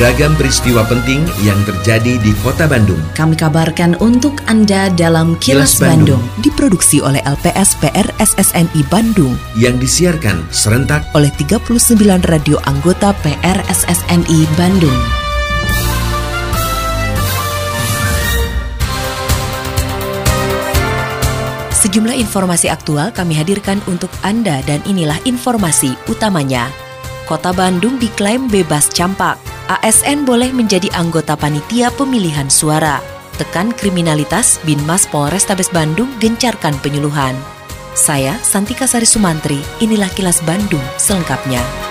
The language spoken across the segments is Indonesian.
Beragam peristiwa penting yang terjadi di Kota Bandung. Kami kabarkan untuk Anda dalam Kilas, Kilas Bandung. Bandung. Diproduksi oleh LPS PR SSNI Bandung Yang disiarkan serentak oleh 39 radio anggota PR SSNI Bandung. Sejumlah informasi aktual kami hadirkan untuk Anda dan inilah informasi utamanya. Kota Bandung diklaim bebas campak. ASN boleh menjadi anggota panitia pemilihan suara. Tekan kriminalitas, Binmas Polrestabes Bandung gencarkan penyuluhan. Saya Santika Sari Sumantri, inilah kilas Bandung selengkapnya.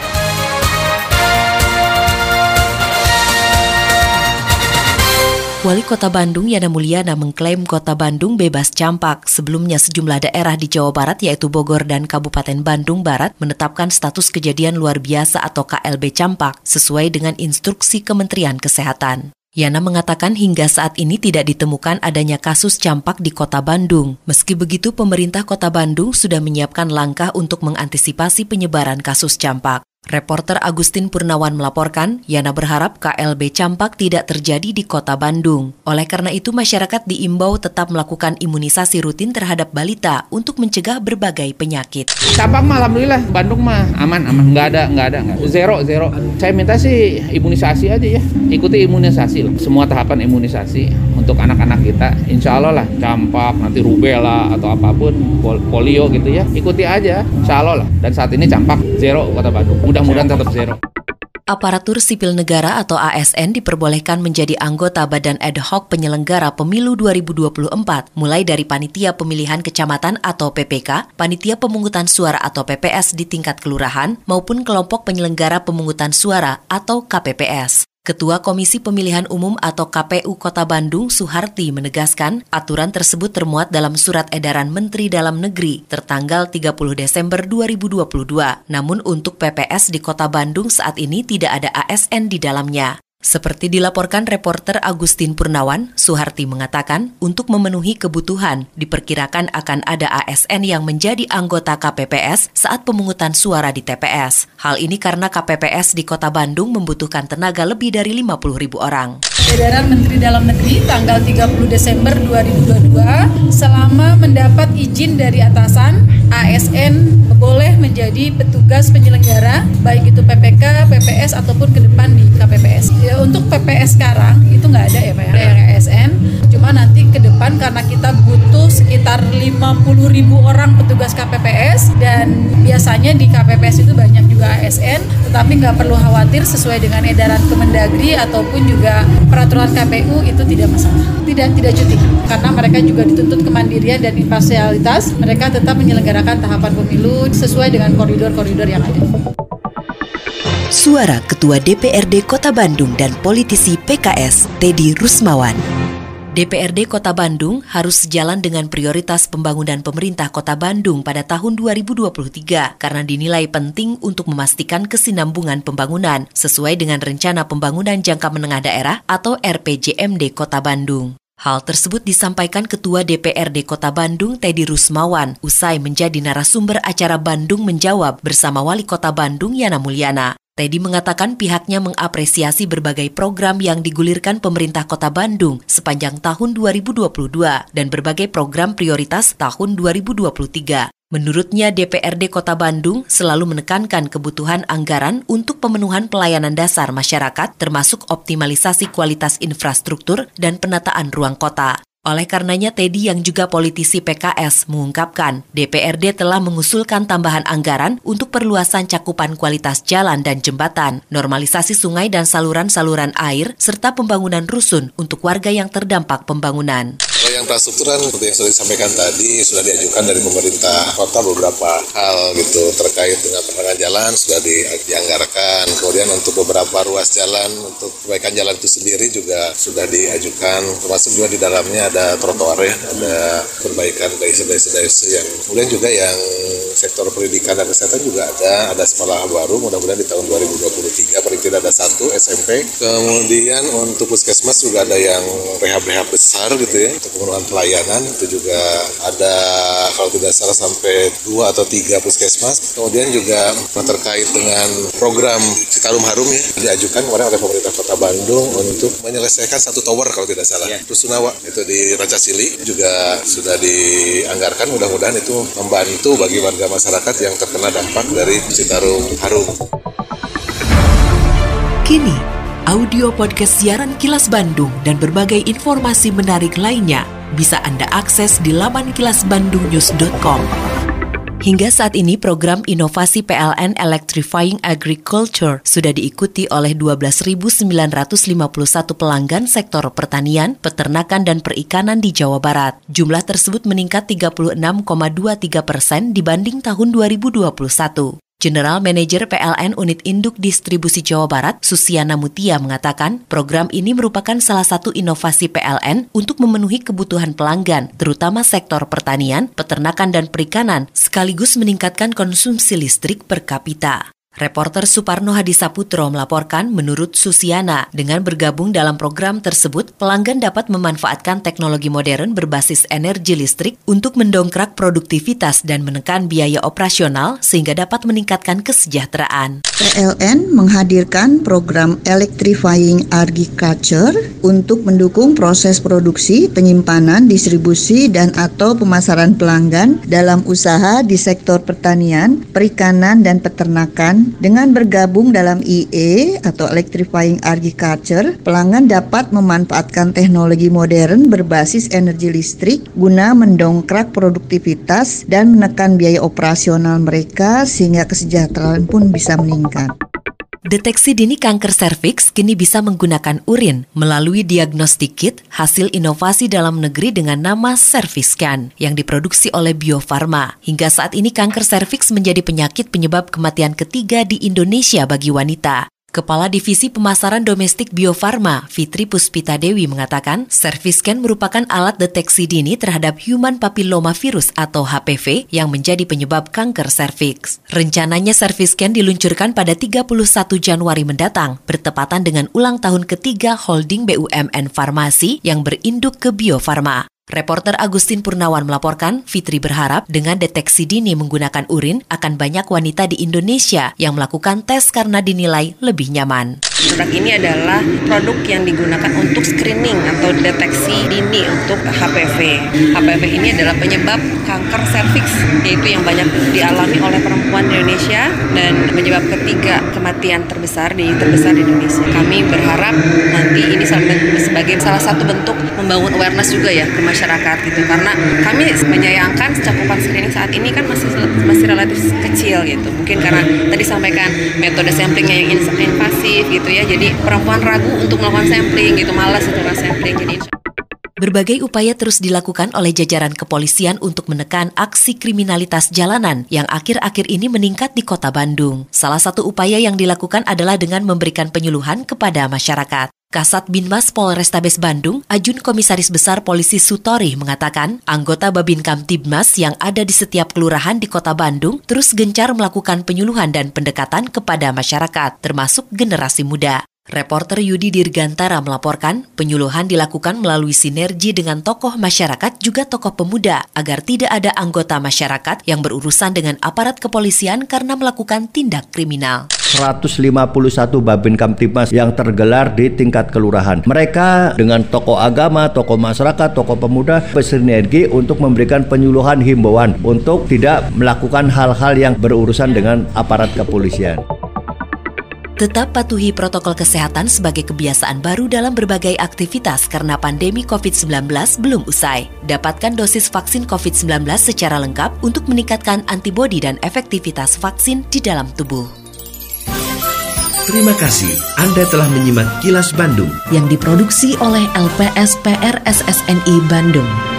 Wali Kota Bandung Yana Mulyana mengklaim Kota Bandung bebas campak. Sebelumnya sejumlah daerah di Jawa Barat yaitu Bogor dan Kabupaten Bandung Barat menetapkan status kejadian luar biasa atau KLB campak sesuai dengan instruksi Kementerian Kesehatan. Yana mengatakan hingga saat ini tidak ditemukan adanya kasus campak di Kota Bandung. Meski begitu, pemerintah Kota Bandung sudah menyiapkan langkah untuk mengantisipasi penyebaran kasus campak. Reporter Agustin Purnawan melaporkan, Yana berharap KLB campak tidak terjadi di kota Bandung. Oleh karena itu, masyarakat diimbau tetap melakukan imunisasi rutin terhadap balita untuk mencegah berbagai penyakit. Campak mah alhamdulillah Bandung mah aman aman nggak ada nggak ada nggak zero zero. Saya minta sih imunisasi aja ya ikuti imunisasi lah. semua tahapan imunisasi untuk anak-anak kita. Insya Allah lah campak nanti rubella atau apa pun pol- polio gitu ya ikuti aja Insya Allah lah. Dan saat ini campak zero kota Bandung. Mudah-mudahan tetap zero. Aparatur sipil negara atau ASN diperbolehkan menjadi anggota Badan Ad Hoc Penyelenggara Pemilu 2024, mulai dari Panitia Pemilihan Kecamatan atau PPK, Panitia Pemungutan Suara atau PPS di tingkat kelurahan, maupun kelompok penyelenggara pemungutan suara atau KPPS. Ketua Komisi Pemilihan Umum atau KPU Kota Bandung Suharti menegaskan aturan tersebut termuat dalam surat edaran Menteri Dalam Negeri tertanggal 30 Desember 2022. Namun untuk PPS di Kota Bandung saat ini tidak ada ASN di dalamnya. Seperti dilaporkan reporter Agustin Purnawan, Suharti mengatakan untuk memenuhi kebutuhan diperkirakan akan ada ASN yang menjadi anggota KPPS saat pemungutan suara di TPS. Hal ini karena KPPS di Kota Bandung membutuhkan tenaga lebih dari 50 ribu orang. Edaran Menteri Dalam Negeri tanggal 30 Desember 2022 selama mendapat izin dari atasan ASN boleh menjadi petugas penyelenggara baik itu PPK, PPS ataupun ke depan di KPPS. Ya, untuk PPS sekarang itu nggak ada ya Pak ya, ASN. Cuma nanti ke depan karena kita butuh sekitar 50 ribu orang petugas KPPS dan biasanya di KPPS itu banyak juga ASN, tetapi nggak perlu khawatir sesuai dengan edaran Kemendagri ataupun juga peraturan KPU itu tidak masalah. Tidak tidak cuti karena mereka juga dituntut kemandirian dan imparsialitas. Mereka tetap menyelenggarakan tahapan pemilu sesuai dengan koridor-koridor yang ada. Suara Ketua DPRD Kota Bandung dan politisi PKS Teddy Rusmawan. DPRD Kota Bandung harus sejalan dengan prioritas pembangunan pemerintah Kota Bandung pada tahun 2023 karena dinilai penting untuk memastikan kesinambungan pembangunan sesuai dengan rencana pembangunan jangka menengah daerah atau RPJMD Kota Bandung. Hal tersebut disampaikan Ketua DPRD Kota Bandung Teddy Rusmawan usai menjadi narasumber acara Bandung Menjawab bersama Wali Kota Bandung Yana Mulyana. Teddy mengatakan pihaknya mengapresiasi berbagai program yang digulirkan pemerintah Kota Bandung sepanjang tahun 2022 dan berbagai program prioritas tahun 2023. Menurutnya DPRD Kota Bandung selalu menekankan kebutuhan anggaran untuk pemenuhan pelayanan dasar masyarakat termasuk optimalisasi kualitas infrastruktur dan penataan ruang kota. Oleh karenanya Teddy yang juga politisi PKS mengungkapkan DPRD telah mengusulkan tambahan anggaran untuk perluasan cakupan kualitas jalan dan jembatan, normalisasi sungai dan saluran-saluran air, serta pembangunan rusun untuk warga yang terdampak pembangunan. Kalau yang infrastruktur seperti yang sudah disampaikan tadi sudah diajukan dari pemerintah kota beberapa hal gitu terkait dengan penerangan jalan sudah di, dianggarkan. Kemudian untuk beberapa ruas jalan untuk perbaikan jalan itu sendiri juga sudah diajukan. Termasuk juga di dalamnya ada trotoar ya, ada perbaikan desa-desa yang kemudian juga yang sektor pendidikan dan kesehatan juga ada ada sekolah baru mudah-mudahan di tahun 2023 paling tidak ada satu SMP. Kemudian untuk puskesmas juga ada yang rehab-rehab besar gitu ya untuk pemenuhan pelayanan itu juga ada kalau tidak salah sampai dua atau tiga puskesmas. Kemudian juga terkait dengan program Citarum Harum ya diajukan kemarin oleh pemerintah Kota Bandung untuk menyelesaikan satu tower kalau tidak salah. Ya. Rusunawa itu di Raja Sili juga sudah dianggarkan mudah-mudahan itu membantu bagi warga masyarakat yang terkena dampak dari Citarum Harum. Kini, audio podcast siaran Kilas Bandung dan berbagai informasi menarik lainnya bisa Anda akses di laman kilasbandungnews.com. Hingga saat ini program inovasi PLN Electrifying Agriculture sudah diikuti oleh 12.951 pelanggan sektor pertanian, peternakan, dan perikanan di Jawa Barat. Jumlah tersebut meningkat 36,23 persen dibanding tahun 2021. General Manager PLN Unit Induk Distribusi Jawa Barat, Susiana Mutia mengatakan, program ini merupakan salah satu inovasi PLN untuk memenuhi kebutuhan pelanggan, terutama sektor pertanian, peternakan, dan perikanan, sekaligus meningkatkan konsumsi listrik per kapita. Reporter Suparno Hadisaputro melaporkan menurut Susiana, dengan bergabung dalam program tersebut, pelanggan dapat memanfaatkan teknologi modern berbasis energi listrik untuk mendongkrak produktivitas dan menekan biaya operasional sehingga dapat meningkatkan kesejahteraan. PLN menghadirkan program Electrifying Agriculture untuk mendukung proses produksi, penyimpanan, distribusi, dan atau pemasaran pelanggan dalam usaha di sektor pertanian, perikanan, dan peternakan dengan bergabung dalam IE atau Electrifying Agriculture, pelanggan dapat memanfaatkan teknologi modern berbasis energi listrik guna mendongkrak produktivitas dan menekan biaya operasional mereka sehingga kesejahteraan pun bisa meningkat. Deteksi dini kanker serviks kini bisa menggunakan urin melalui diagnostik kit hasil inovasi dalam negeri dengan nama Cerviscan yang diproduksi oleh Bio Farma. Hingga saat ini kanker serviks menjadi penyakit penyebab kematian ketiga di Indonesia bagi wanita. Kepala Divisi Pemasaran Domestik Bio Farma, Fitri Puspita Dewi mengatakan, Cerviscan merupakan alat deteksi dini terhadap human papilloma virus atau HPV yang menjadi penyebab kanker serviks. Rencananya Cerviscan diluncurkan pada 31 Januari mendatang, bertepatan dengan ulang tahun ketiga holding BUMN Farmasi yang berinduk ke Bio Farma. Reporter Agustin Purnawan melaporkan, Fitri berharap dengan deteksi dini menggunakan urin akan banyak wanita di Indonesia yang melakukan tes karena dinilai lebih nyaman. Produk ini adalah produk yang digunakan untuk screening atau deteksi dini untuk HPV. HPV ini adalah penyebab kanker serviks, yaitu yang banyak dialami oleh perempuan di Indonesia dan penyebab ketiga kematian terbesar di terbesar di Indonesia. Kami berharap nanti ini sebagai salah satu bentuk membangun awareness juga ya ke masyarakat gitu karena kami menyayangkan cakupan screening saat ini kan masih masih relatif kecil gitu. Mungkin karena tadi sampaikan metode samplingnya yang invasif gitu ya jadi perempuan ragu untuk melakukan sampling gitu malas melakukan sampling jadi Berbagai upaya terus dilakukan oleh jajaran kepolisian untuk menekan aksi kriminalitas jalanan yang akhir-akhir ini meningkat di kota Bandung. Salah satu upaya yang dilakukan adalah dengan memberikan penyuluhan kepada masyarakat. Kasat Binmas Polrestabes Bandung, Ajun Komisaris Besar Polisi Sutori mengatakan, anggota Babin Kamtibmas yang ada di setiap kelurahan di kota Bandung terus gencar melakukan penyuluhan dan pendekatan kepada masyarakat, termasuk generasi muda. Reporter Yudi Dirgantara melaporkan, penyuluhan dilakukan melalui sinergi dengan tokoh masyarakat juga tokoh pemuda agar tidak ada anggota masyarakat yang berurusan dengan aparat kepolisian karena melakukan tindak kriminal. 151 Babin Kamtibmas yang tergelar di tingkat kelurahan. Mereka dengan tokoh agama, tokoh masyarakat, tokoh pemuda bersinergi untuk memberikan penyuluhan himbauan untuk tidak melakukan hal-hal yang berurusan dengan aparat kepolisian. Tetap patuhi protokol kesehatan sebagai kebiasaan baru dalam berbagai aktivitas karena pandemi COVID-19 belum usai. Dapatkan dosis vaksin COVID-19 secara lengkap untuk meningkatkan antibodi dan efektivitas vaksin di dalam tubuh. Terima kasih Anda telah menyimak Kilas Bandung yang diproduksi oleh LPSPR SSNI Bandung.